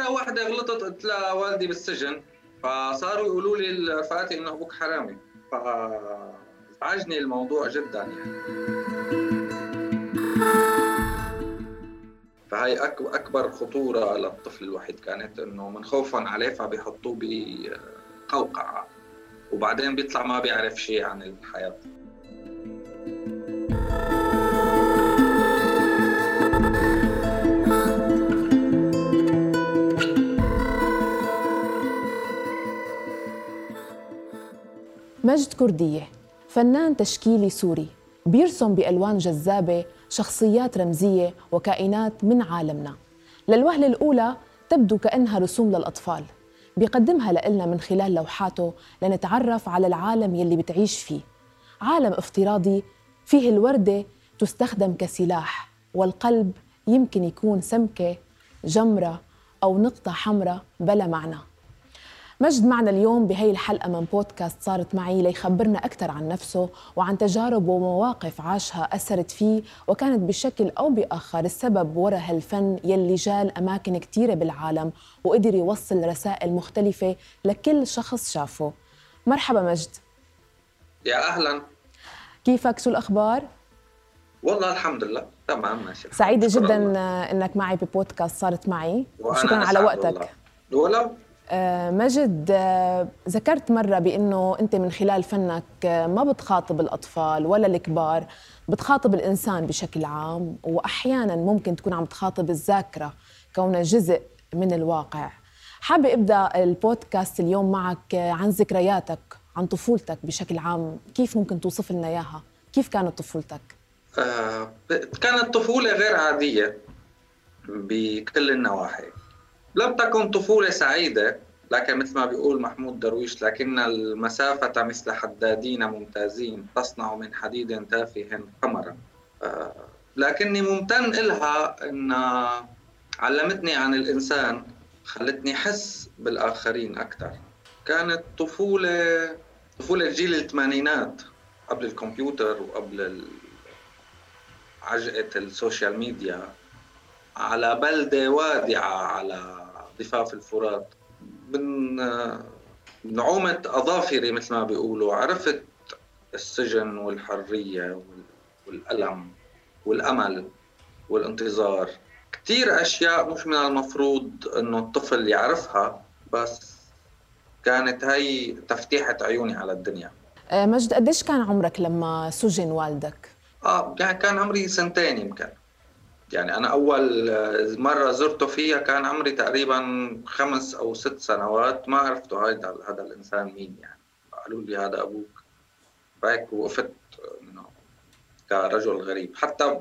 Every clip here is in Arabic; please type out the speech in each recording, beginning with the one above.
مرة واحدة غلطت قلت لها والدي بالسجن فصاروا يقولوا لي رفقاتي إنه أبوك حرامي. فأزعجني الموضوع جدا يعني. فهي أكبر خطورة للطفل الوحيد كانت إنه من خوفا عليه فبيحطوه بقوقعة وبعدين بيطلع ما بيعرف شيء عن الحياة. مجد كردية فنان تشكيلي سوري بيرسم بألوان جذابة شخصيات رمزية وكائنات من عالمنا. للوهلة الأولى تبدو كأنها رسوم للأطفال. بيقدمها لنا من خلال لوحاته لنتعرف على العالم يلي بتعيش فيه. عالم افتراضي فيه الوردة تستخدم كسلاح والقلب يمكن يكون سمكة جمرة أو نقطة حمراء بلا معنى. مجد معنا اليوم بهي الحلقة من بودكاست صارت معي ليخبرنا أكثر عن نفسه وعن تجارب ومواقف عاشها أثرت فيه وكانت بشكل أو بآخر السبب وراء هالفن يلي جال أماكن كثيرة بالعالم وقدر يوصل رسائل مختلفة لكل شخص شافه. مرحبا مجد. يا أهلا. كيفك؟ شو الأخبار؟ والله الحمد لله. تمام ماشي. سعيدة جدا الله. إنك معي ببودكاست صارت معي. وشكرا على وقتك. ولو آه، مجد آه، ذكرت مرة بأنه أنت من خلال فنك آه، ما بتخاطب الأطفال ولا الكبار بتخاطب الإنسان بشكل عام وأحيانا ممكن تكون عم تخاطب الذاكرة كونها جزء من الواقع. حابة أبدأ البودكاست اليوم معك عن ذكرياتك عن طفولتك بشكل عام. كيف ممكن توصف لنا إياها؟ كيف كانت طفولتك؟ آه كانت طفولة غير عادية بكل النواحي. لم تكن طفولة سعيدة لكن مثل ما بيقول محمود درويش لكن المسافة مثل حدادين ممتازين تصنع من حديد تافه قمرا آه، لكني ممتن إلها أن علمتني عن الإنسان خلتني أحس بالآخرين أكثر. كانت طفولة طفولة جيل الثمانينات قبل الكمبيوتر وقبل عجقة السوشيال ميديا على بلدة وادعة على ضفاف الفرات. من نعومة أظافري مثل ما بيقولوا عرفت السجن والحرية والألم والأمل والانتظار. كثير أشياء مش من المفروض أنه الطفل يعرفها بس كانت هي تفتيحة عيوني على الدنيا. آه، مجد قديش كان عمرك لما سجن والدك؟ آه يعني كان عمري سنتين يمكن. يعني أنا أول مرة زرته فيها كان عمري تقريبا خمس أو ست سنوات. ما عرفته هذا هذا الإنسان مين يعني. قالوا لي هذا أبوك. فهيك وقفت إنه كرجل غريب. حتى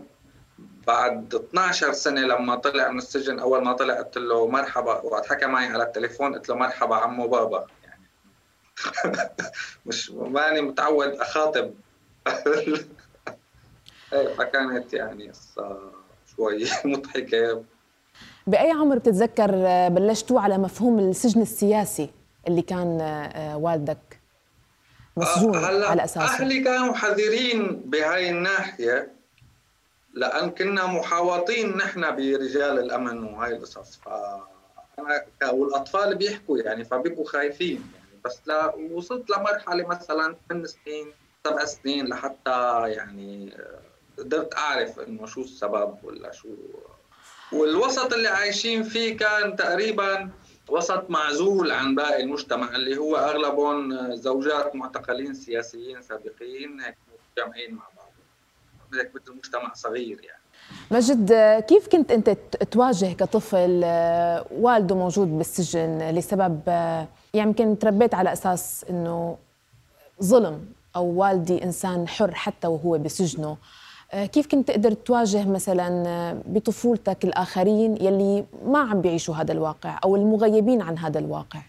بعد 12 سنة لما طلع من السجن أول ما طلع قلت له مرحبا وقت حكى معي على التليفون قلت له مرحبا عمو بابا. يعني مش ماني متعود أخاطب. إيه فكانت يعني شوي. مضحكه بأي عمر بتتذكر آه، بلشتوا على مفهوم السجن السياسي اللي كان آه، والدك مسجون هلا على أساسه؟ أهلي كانوا حذرين بهاي الناحية لأن كنا محاوطين نحن برجال الأمن وهاي القصص. ف والأطفال بيحكوا يعني فبيبقوا خايفين يعني. بس لا وصلت لمرحلة مثلا ثمان سنين سبع سنين لحتى يعني آه، قدرت أعرف إنه شو السبب ولا شو. والوسط اللي عايشين فيه كان تقريبا وسط معزول عن باقي المجتمع اللي هو أغلبهم زوجات معتقلين سياسيين سابقين هيك متجمعين مع بعض. هيك مثل مجتمع صغير يعني. مجد كيف كنت أنت تواجه كطفل والده موجود بالسجن لسبب يعني يمكن تربيت على أساس إنه ظلم أو والدي إنسان حر حتى وهو بسجنه. آه، كيف كنت تقدر تواجه مثلا آه، بطفولتك الآخرين يلي ما عم بيعيشوا هذا الواقع أو المغيبين عن هذا الواقع؟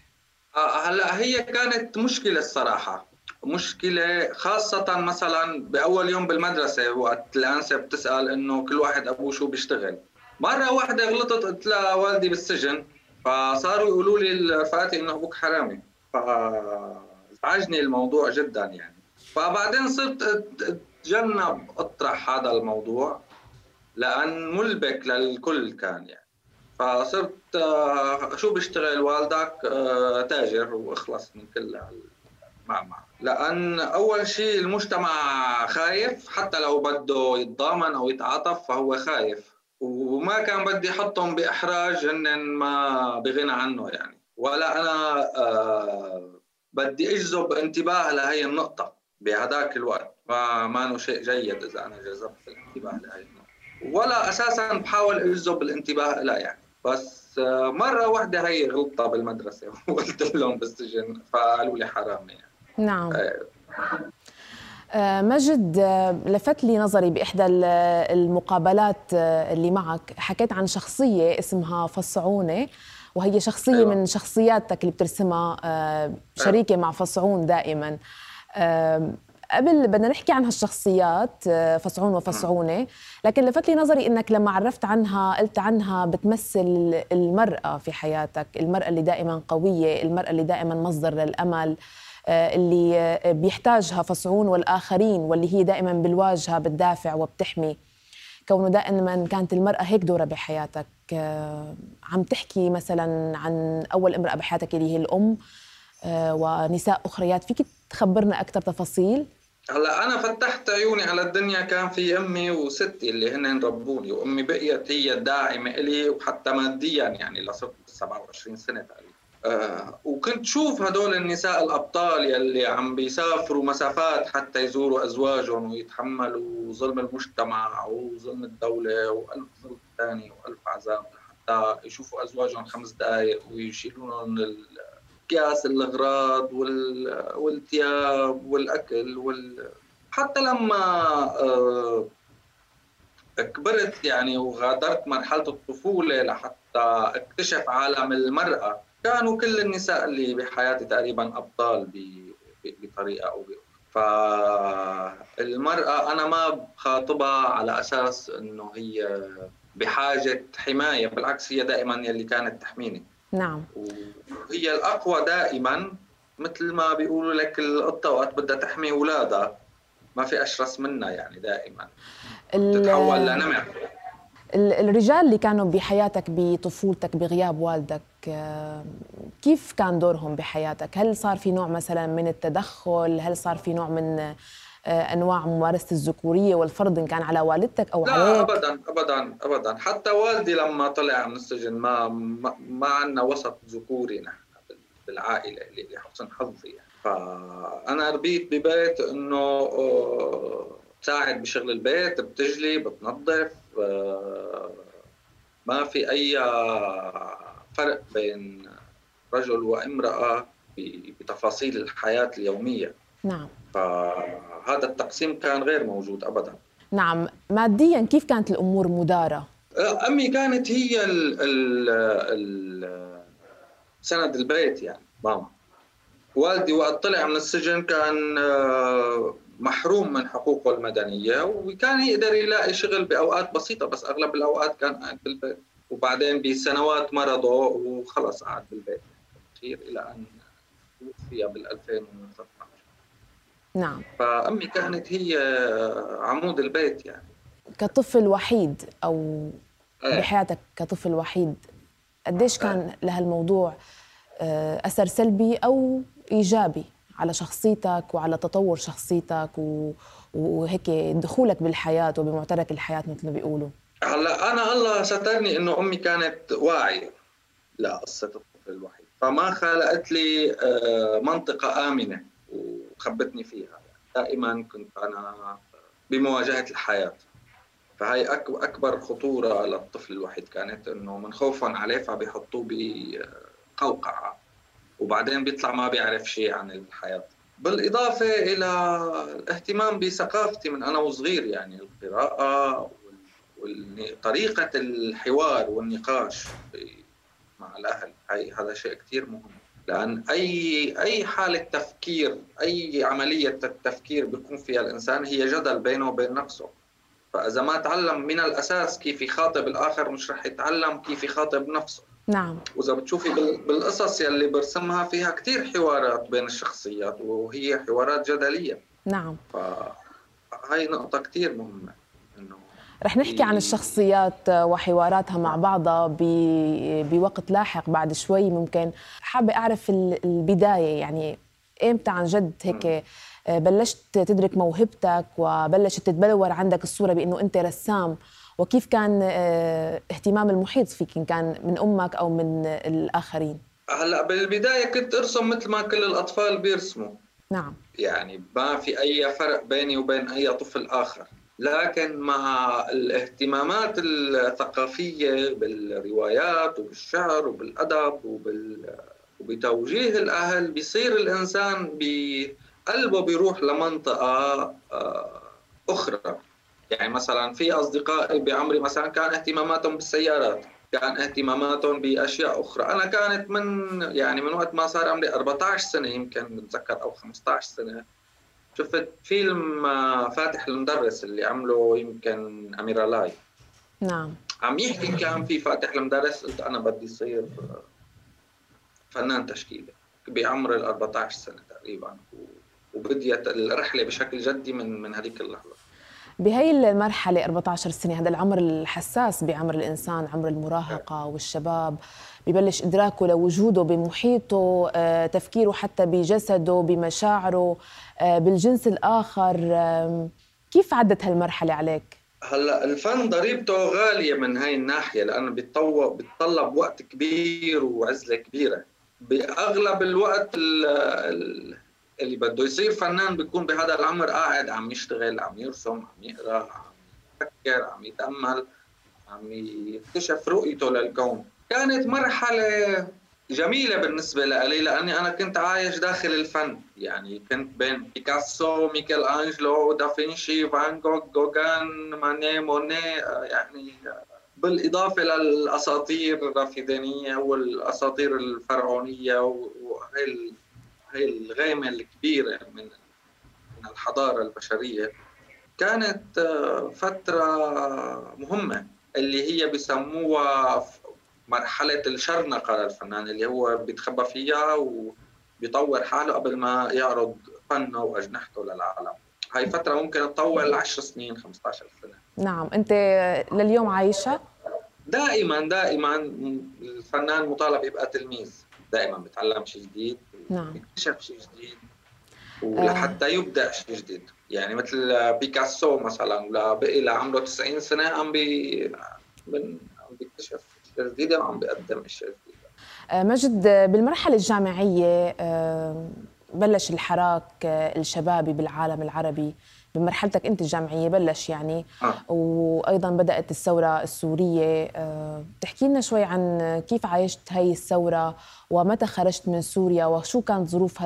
آه، هلأ هي كانت مشكلة الصراحة. مشكلة خاصة مثلا بأول يوم بالمدرسة وقت الأنسة بتسأل إنه كل واحد أبوه شو بيشتغل. مرة واحدة غلطت قلت لها والدي بالسجن فصاروا يقولوا لي رفقاتي إنه أبوك حرامي. فازعجني الموضوع جدا يعني. فبعدين صرت تجنب أطرح هذا الموضوع لأن ملبك للكل كان يعني. فصرت آه، شو بيشتغل والدك؟ آه، تاجر وأخلص من كل المعمعة لأن أول شيء المجتمع خايف حتى لو بده يتضامن أو يتعاطف فهو خايف. وما كان بدي أحطهم بإحراج هن ما بغنى عنه يعني. ولا أنا آه بدي أجذب انتباه لهي النقطة بهذاك الوقت. فما شيء جيد إذا أنا جذبت الانتباه لهي ولا أساسا بحاول أجذب الانتباه لها يعني. بس آه مرة واحدة هي غلطة بالمدرسة. وقلت لهم بالسجن فقالوا لي حرام يعني. نعم. آه، مجد آه، لفت لي نظري بإحدى المقابلات اللي معك. حكيت عن شخصية اسمها فصعونة وهي شخصية أيوة. من شخصياتك اللي بترسمها شريكة مع فصعون دائما. قبل بدنا نحكي عن هالشخصيات فصعون وفصعونة. لكن لفت لي نظري إنك لما عرفت عنها قلت عنها بتمثل المرأة في حياتك المرأة اللي دائما قوية المرأة اللي دائما مصدر للأمل آه، اللي آه، بيحتاجها فصعون والآخرين واللي هي دائما بالواجهة بتدافع وبتحمي. كونه دائما كانت المرأة هيك دورها بحياتك آه، عم تحكي مثلا عن أول امرأة بحياتك اللي هي الأم ونساء أخريات. فيك تخبرنا أكثر تفاصيل؟ هلا أنا فتحت عيوني على الدنيا كان في أمي وستي اللي هن ربوني وأمي بقيت هي الداعمة إلي وحتى ماديا يعني لصرت 27 سنة تقريبا. آه وكنت شوف هدول النساء الأبطال يلي عم بيسافروا مسافات حتى يزوروا أزواجهم ويتحملوا ظلم المجتمع وظلم الدولة وألف ظلم ثاني وألف عذاب حتى يشوفوا أزواجهم خمس دقائق ويشيلوا لهم اكياس الأغراض والثياب والأكل وال حتى لما آه كبرت يعني وغادرت مرحلة الطفولة لحتى اكتشف عالم المرأة كانوا كل النساء اللي بحياتي تقريبا أبطال بطريقة أو بأخرى. فالمرأة أنا ما بخاطبها على أساس إنه هي بحاجة حماية بالعكس هي دائما يلي كانت تحميني. نعم وهي الأقوى دائما مثل ما بيقولوا لك القطه وقت بدها تحمي أولادها ما في أشرس منها يعني دائما تتحول لنمر الرجال اللي كانوا بحياتك بطفولتك بغياب والدك كيف كان دورهم بحياتك؟ هل صار في نوع مثلا من التدخل؟ هل صار في نوع من أنواع ممارسة الذكورية والفرض إن كان على والدتك أو لا عليك؟ لا ابدا ابدا ابدا حتى والدي لما طلع من السجن ما ما, ما عندنا وسط ذكوري نحن بالعائلة اللي لحسن حظي يعني. فأنا ربيت ببيت إنه آه، بتساعد بشغل البيت بتجلي بتنظف ما في أي فرق بين رجل وامرأة بتفاصيل الحياة اليومية نعم فهذا التقسيم كان غير موجود ابدا. نعم ماديا كيف كانت الأمور مدارة؟ أمي كانت هي ال ال ال سند البيت يعني ماما. والدي وقت طلع من السجن كان آه، محروم من حقوقه المدنية وكان يقدر يلاقي شغل بأوقات بسيطة بس أغلب الأوقات كان قاعد بالبيت. وبعدين بسنوات مرضه وخلص قعد بالبيت. كثير إلى أن توفي بال 2013 نعم. فأمي كانت هي عمود البيت يعني. كطفل وحيد أو أيه. بحياتك كطفل وحيد قديش كان أيه. لهالموضوع آه، أثر سلبي أو إيجابي على شخصيتك وعلى تطور شخصيتك و... وهيك دخولك بالحياة وبمعترك الحياة مثل ما بيقولوا؟ هلا أنا الله سترني إنه أمي كانت واعية لقصة الطفل الوحيد. فما خلقت لي آه، منطقة امنه وخبتني فيها. دائما كنت أنا بمواجهة الحياة. فهي أكبر خطورة للطفل الوحيد كانت إنه من خوفا عليه فبيحطوه بقوقعة. وبعدين بيطلع ما بيعرف شيء عن الحياة. بالإضافة إلى الاهتمام بثقافتي من أنا وصغير يعني القراءة وطريقة الحوار والنقاش مع الأهل. هي هذا شيء كثير مهم. لأن أي أي حالة تفكير أي عملية التفكير بيكون فيها الإنسان هي جدل بينه وبين نفسه. فإذا ما تعلم من الأساس كيف يخاطب الآخر مش رح يتعلم كيف يخاطب نفسه. نعم. وإذا بتشوفي بالقصص يلي برسمها فيها كثير حوارات بين الشخصيات وهي حوارات جدلية. نعم. فهي نقطة كثير مهمة. إنه رح نحكي عن الشخصيات وحواراتها مع بعضها بوقت لاحق بعد شوي ممكن. حابة أعرف البداية يعني إمتى عن جد هيك بلشت تدرك موهبتك وبلشت تتبلور عندك الصورة بأنه أنت رسام؟ وكيف كان آه، اهتمام المحيط فيك؟ إن كان من أمك أو من الآخرين؟ هلأ بالبداية كنت أرسم مثل ما كل الأطفال بيرسموا. نعم. يعني ما في أي فرق بيني وبين أي طفل آخر. لكن مع الاهتمامات الثقافية بالروايات وبالشعر وبالأدب وبال... وبتوجيه الأهل بيصير الإنسان بقلبه بيروح لمنطقة آه، أخرى. يعني مثلا في أصدقائي بعمري مثلا كان اهتماماتهم بالسيارات كان اهتماماتهم بأشياء أخرى، أنا كانت من يعني من وقت ما صار عمري 14 سنة يمكن بتذكر أو 15 سنة شفت فيلم آه، فاتح المدرس اللي عمله يمكن اميرا لاي نعم. عم يحكي كان في فاتح المدرس قلت أنا بدي صير آه، فنان تشكيلي بعمر ال 14 سنة تقريبا وبديت الرحلة بشكل جدي من من هذيك اللحظة. بهي المرحلة 14 سنة هذا العمر الحساس بعمر الإنسان عمر المراهقة والشباب. ببلش إدراكه لوجوده بمحيطه آه، تفكيره حتى بجسده بمشاعره آه، بالجنس الآخر. كيف عدت هالمرحلة عليك؟ هلأ الفن ضريبته غالية من هاي الناحية لأنه بيتطلب وقت كبير وعزلة كبيرة. بأغلب الوقت اللي بده يصير فنان بيكون بهذا العمر قاعد عم يشتغل عم يرسم عم يقرا عم يفكر عم يتامل عم يكتشف رؤيته للكون كانت مرحله جميله بالنسبة لي لاني أنا كنت عايش داخل الفن يعني كنت بين بيكاسو ميكل انجلو دافنشي فان جوخ جوجان مانيه مونيه يعني بالاضافه للاساطير الرافدينيه والاساطير الفرعونيه وهي هي الغيمة الكبيرة من من الحضارة البشرية كانت آه، فترة مهمة اللي هي بسموها مرحلة الشرنقة للفنان اللي هو بيتخبى فيها وبيطور حاله قبل ما يعرض فنه وأجنحته للعالم. هاي فترة ممكن تطول 10 سنين 15 سنة. نعم. أنت لليوم عايشة؟ دائما دائما الفنان مطالب يبقى تلميذ. دائما بتعلم شيء جديد. نعم. يكتشف شيء جديد. ولحتى يبدع شيء جديد. يعني مثل بيكاسو مثلا ولا بقي لعمره 90 سنة عم بي من عم بيكتشف اشياء جديده وعم بيقدم إشياء جديدة. آه، مجد بالمرحلة الجامعية آه، بلش الحراك آه، الشبابي بالعالم العربي. بمرحلتك انت الجامعية بلش يعني آه. وأيضا بدأت الثورة السورية. أه تحكي لنا شوي عن كيف عايشت هي الثورة ومتى خرجت من سوريا وشو كانت ظروف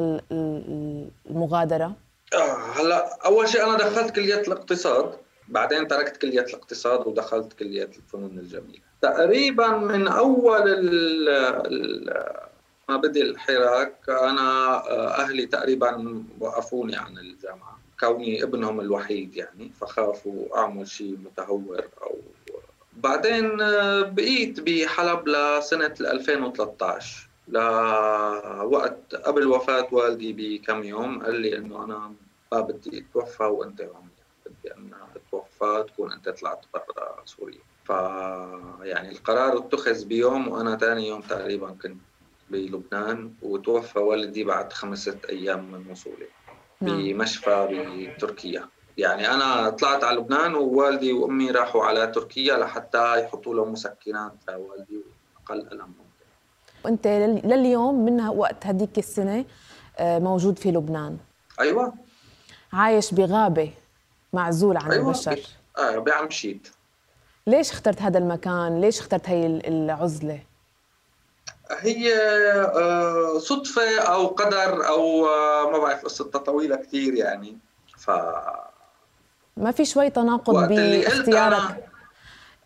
المغادرة؟ آه هلأ أول شيء أنا دخلت كلية الاقتصاد بعدين تركت كلية الاقتصاد ودخلت كلية الفنون الجميلة. تقريبا من أول ال ال ما بدي الحراك أنا آه، أهلي تقريبا وقفوني عن الجامعة. كوني ابنهم الوحيد يعني فخافوا اعمل شيء متهور أو بعدين آه، بقيت بحلب لسنه 2013 لوقت قبل وفاة والدي بكم يوم قال لي إنه أنا ما بدي أتوفى وأنت عمري بدي ان اتوفى تكون أنت طلعت برا سوريا ف يعني القرار اتخذ بيوم وأنا ثاني يوم تقريبا كنت بلبنان وتوفى والدي بعد خمسة أيام من وصولي. بمشفى بتركيا. يعني أنا طلعت على لبنان ووالدي وأمي راحوا على تركيا لحتى يحطوا له مسكنات لوالدي وأقل ألم. ممكن وانت لليوم من وقت هذيك السنة آه، موجود في لبنان؟ أيوه. عايش بغابة معزول عن أيوة. البشر؟ آه بعمشيت ليش اخترت هذا المكان؟ ليش اخترت هي العزلة؟ هي آه، صدفة أو قدر أو آه، ما بعرف قصتها طويلة كثير يعني. ف ما في شوي تناقض باختيارك.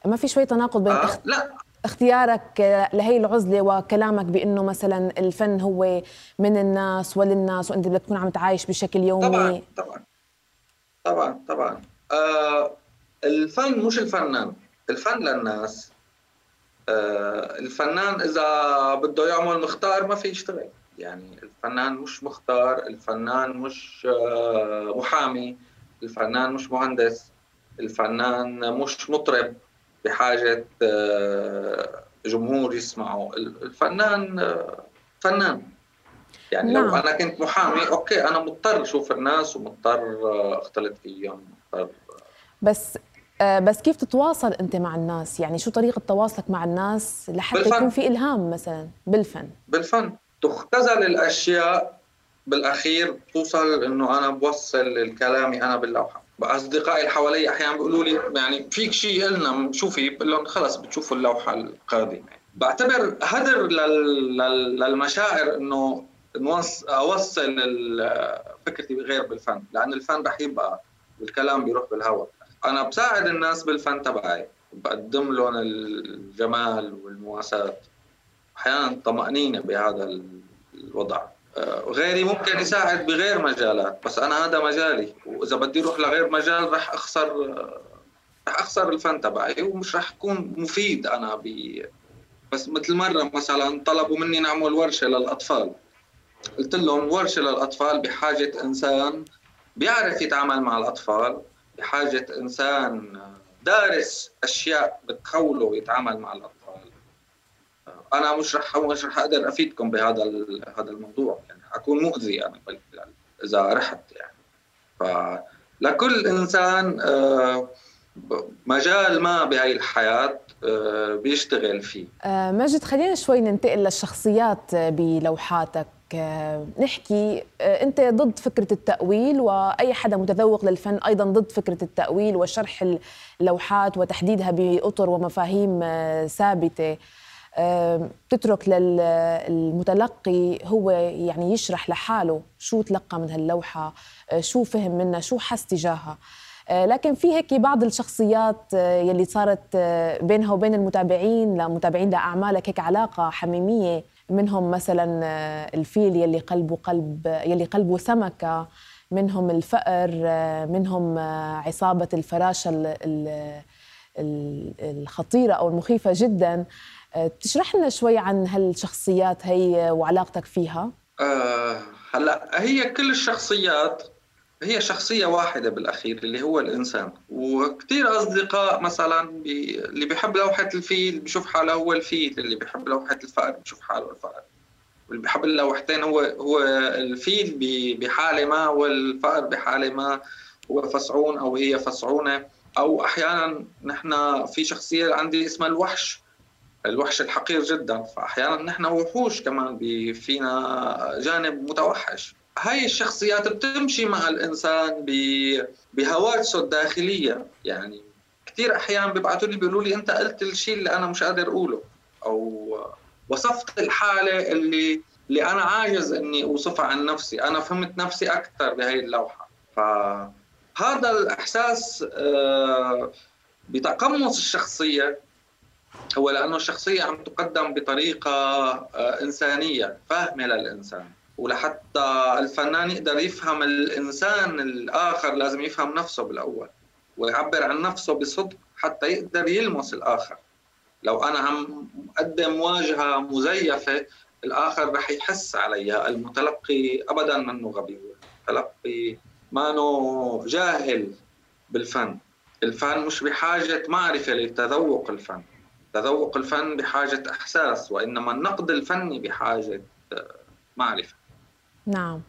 ما في شوي تناقض بين آه اخت... لا. اختيارك لهي العزلة وكلامك بأنه مثلا الفن هو من الناس وللناس وأنت بدك تكون عم تعايش بشكل يومي. طبعا طبعا. طبعا طبعا. آه الفن مش الفنان. الفن للناس آه، الفنان إذا بده يعمل مختار ما في يشتغل. يعني الفنان مش مختار الفنان مش آه، محامي الفنان مش مهندس الفنان مش مطرب بحاجة آه، جمهور يسمعه. الفنان آه، فنان. يعني نعم. لو أنا كنت محامي أوكي أنا مضطر أشوف الناس ومضطر آه، أختلط فيهم مضطر بس بس كيف تتواصل أنت مع الناس؟ يعني شو طريقة تواصلك مع الناس لحتى بالفن. يكون في إلهام مثلا؟ بالفن. بالفن. تختزل الأشياء بالأخير توصل إنه أنا بوصل الكلامي أنا باللوحة. اصدقائي اللي حوالي أحيانا بيقولوا لي يعني فيك شيء لنا شوفي بقول لهم خلص بتشوفوا اللوحة القادمة. بعتبر هدر للمشاعر إنه أوصل فكرتي غير بالفن. لأن الفن رح يبقى الكلام بيروح بالهواء أنا بساعد الناس بالفن تبعي. بقدم لهم الجمال والمواساة. أحيانا طمأنينة بهذا الوضع. غيري ممكن يساعد بغير مجالات بس أنا هذا مجالي. وإذا بدي أروح لغير مجال رح أخسر رح أخسر الفن تبعي ومش رح أكون مفيد أنا ب. بس مثل مرة مثلا طلبوا مني نعمل ورشة للأطفال. قلت لهم ورشة للأطفال بحاجة إنسان بيعرف يتعامل مع الأطفال. بحاجة إنسان دارس أشياء بتخوله يتعامل مع الأطفال. أنا مش رح مش رح أقدر أفيدكم بهذا هذا الموضوع. يعني أكون مؤذي أنا إذا رحت يعني. فلكل إنسان آه، مجال ما بهاي الحياة آه، بيشتغل فيه. آه، مجد خلينا شوي ننتقل للشخصيات بلوحاتك. نحكي أنت ضد فكرة التأويل وأي حدا متذوق للفن أيضا ضد فكرة التأويل وشرح اللوحات وتحديدها بأطر ومفاهيم ثابتة. تترك للمتلقي هو يعني يشرح لحاله شو تلقى من هاللوحة آه، شو فهم منها شو حس تجاهها. آه، لكن في هيك بعض الشخصيات آه، يلي صارت بينها وبين المتابعين لمتابعين لأعمالك هيك علاقة حميمية منهم مثلا الفيل يلي قلبه قلب يلي قلبه سمكة منهم الفأر منهم عصابة الفراشة الخطيرة أو المخيفة جداً. تشرح لنا شوي عن هالشخصيات هي وعلاقتك فيها؟ آه هلأ هي كل الشخصيات هي شخصية واحدة بالأخير اللي هو الإنسان. وكثير أصدقاء مثلا بي... اللي بيحب لوحة الفيل بيشوف حاله هو الفيل اللي بيحب لوحة الفأر بيشوف حاله الفأر. واللي بيحب اللوحتين هو هو الفيل بحالة ما والفأر بحالة ما هو فصعون أو هي فصعونة. أو أحيانا نحن في شخصية عندي اسمها الوحش. الوحش الحقير جدا. فاحيانا نحن وحوش كمان فينا جانب متوحش. هاي الشخصيات بتمشي مع الإنسان بهواجسه الداخلية. يعني كثير أحيان بيبعثوا لي بيقولوا لي أنت قلت الشيء اللي أنا مش قادر أقوله. أو وصفت الحالة اللي اللي أنا عاجز إني أوصفها عن نفسي. أنا فهمت نفسي أكثر بهي اللوحة. فهذا الإحساس آه، بتقمص الشخصية. هو لأنه الشخصية عم تقدم بطريقة آه، إنسانية فاهمة للإنسان. ولحتى الفنان يقدر يفهم الإنسان الآخر لازم يفهم نفسه بالأول ويعبر عن نفسه بصدق حتى يقدر يلمس الآخر. لو أنا عم اقدم واجهة مزيفة الآخر رح يحس عليها المتلقي ابدا منه غبي المتلقي مانو جاهل بالفن. الفن مش بحاجة معرفة لتذوق الفن. تذوق الفن بحاجة إحساس وإنما النقد الفني بحاجة معرفة. نعم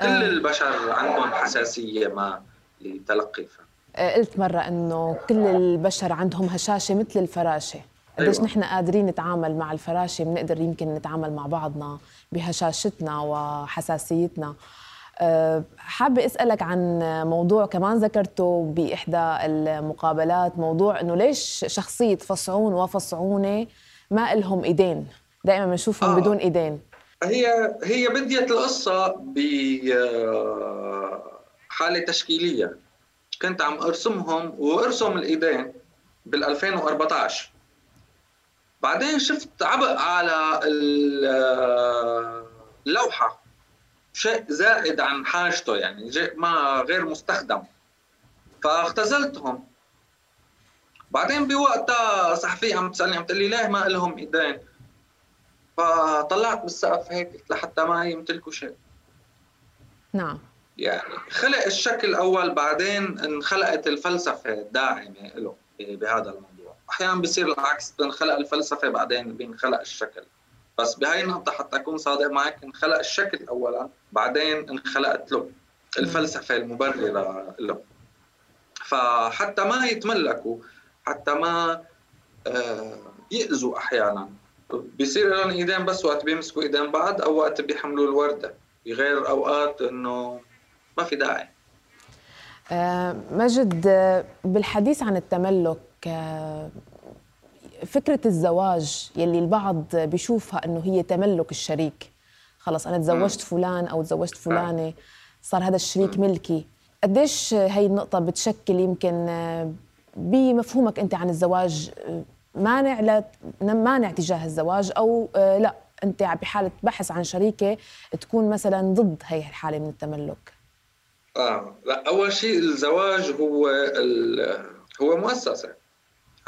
كل آه. البشر عندهم حساسية ما لتلقي الفن آه، قلت مرة إنه كل البشر عندهم هشاشة مثل الفراشة قديش أيوة. نحن قادرين نتعامل مع الفراشة بنقدر يمكن نتعامل مع بعضنا بهشاشتنا وحساسيتنا أه، حابة أسألك عن موضوع كمان ذكرته بإحدى المقابلات موضوع إنه ليش شخصية فصعون وفصعونة ما إلهم إيدين دائما بنشوفهم آه. بدون إيدين هي هي بديت القصة بحالة تشكيلية. كنت عم أرسمهم وأرسم الإيدين بال 2014 بعدين شفت عبء على اللوحة شيء زائد عن حاجته يعني شيء ما غير مستخدم. فاختزلتهم. بعدين بوقتها صحفية عم تسألني عم تقول لي ليه ما لهم إيدين؟ فطلعت بالسقف هيك لحتى ما يمتلكوا شيء. نعم. يعني خلق الشكل أول بعدين انخلقت الفلسفة الداعمة له بهذا الموضوع. أحيانا بصير العكس بنخلق الفلسفة بعدين بينخلق الشكل. بس بهاي النقطة حتى أكون صادق معك انخلق الشكل أولا بعدين انخلقت له الفلسفة المبررة له فحتى ما يتملكوا حتى ما آه، يأذوا أحيانا. بيصير لهم إيدين بس وقت بيمسكوا إيدين بعض أو وقت بيحملوا الوردة بغير أوقات إنه ما في داعي. آه، مجد آه، بالحديث عن التملك آه، فكرة الزواج يلي البعض بيشوفها إنه هي تملك الشريك. خلص أنا تزوجت فلان أو تزوجت فلانة صار هذا الشريك ملكي. قديش هي النقطة بتشكل يمكن بمفهومك أنت عن الزواج مانع لا مانع تجاه الزواج أو آه، لا. أنت بحاله بحث عن شريكة تكون مثلا ضد هي الحالة من التملك. آه لا. أول شيء الزواج هو هو مؤسسة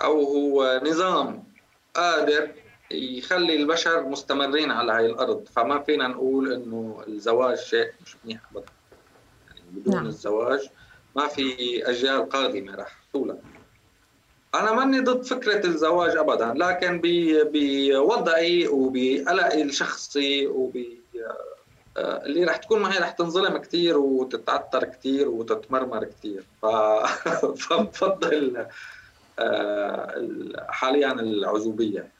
أو هو نظام قادر يخلي البشر مستمرين على هاي الأرض. فما فينا نقول إنه الزواج شيء مش منيح ابدا. يعني بدون نعم. الزواج ما في أجيال قادمة رح تولد. أنا ماني ضد فكرة الزواج ابدا لكن بوضعي وبقلقي الشخصي وب آه، اللي رح تكون معي رح تنظلم كثير وتتعثر كثير وتتمرمر كثير ف... فبفضل آه، حاليا العزوبية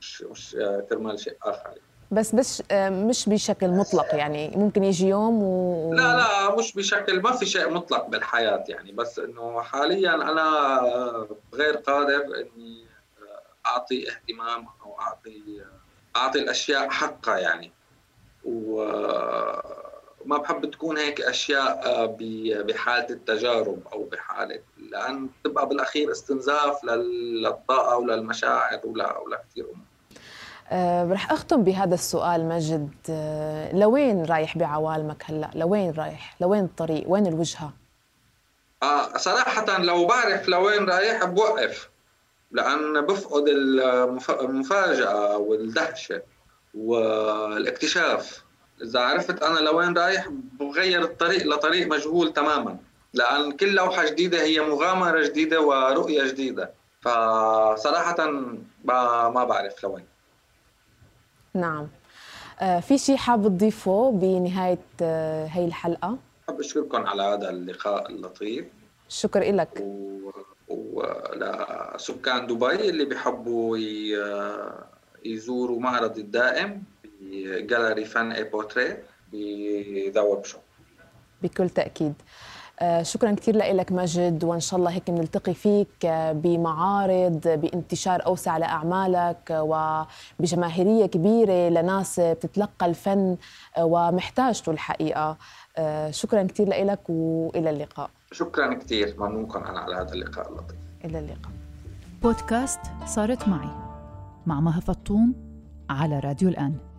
مش مش آه، كرمال شيء آخر. بس بس مش بشكل مطلق يعني. ممكن يجي يوم و... لا لا مش بشكل ما في شيء مطلق بالحياة يعني. بس إنه حاليا أنا غير قادر إني أعطي اهتمام أو أعطي أعطي الأشياء حقها يعني. وما بحب تكون هيك أشياء بحالة التجارب أو بحالة لأن تبقى بالأخير استنزاف للطاقة وللمشاعر ولكثير أمور. أه رح أختم بهذا السؤال مجد. أه لوين رايح بعوالمك هلأ؟ لوين رايح؟ لوين الطريق؟ وين الوجهة؟ آه صراحة لو بعرف لوين رايح بوقف لأن بفقد المفاجأة والدهشة والاكتشاف. إذا عرفت أنا لوين رايح بغير الطريق لطريق مجهول تماما لأن كل لوحة جديدة هي مغامرة جديدة ورؤية جديدة. فصراحة ما بعرف لوين. نعم. آه، في شيء حاب تضيفه بنهاية آه، هاي الحلقة؟ حاب أشكركم على هذا اللقاء اللطيف. شكر لك و... ولسكان دبي اللي بيحبوا ي... يزوروا معرض الدائم بجاليري Fann À Porter بذا ورك بكل تأكيد. آه، شكرا كثير لك مجد وإن شاء الله هيك بنلتقي فيك آه، بمعارض بانتشار أوسع لأعمالك وبجماهيرية كبيرة لناس بتتلقى الفن آه، ومحتاجته الحقيقة. شكرا كثير لك وإلى اللقاء. شكرا كثير. ممنونكم على هذا اللقاء اللطيف. إلى اللقاء. بودكاست صارت معي مع مها فطوم على راديو الآن.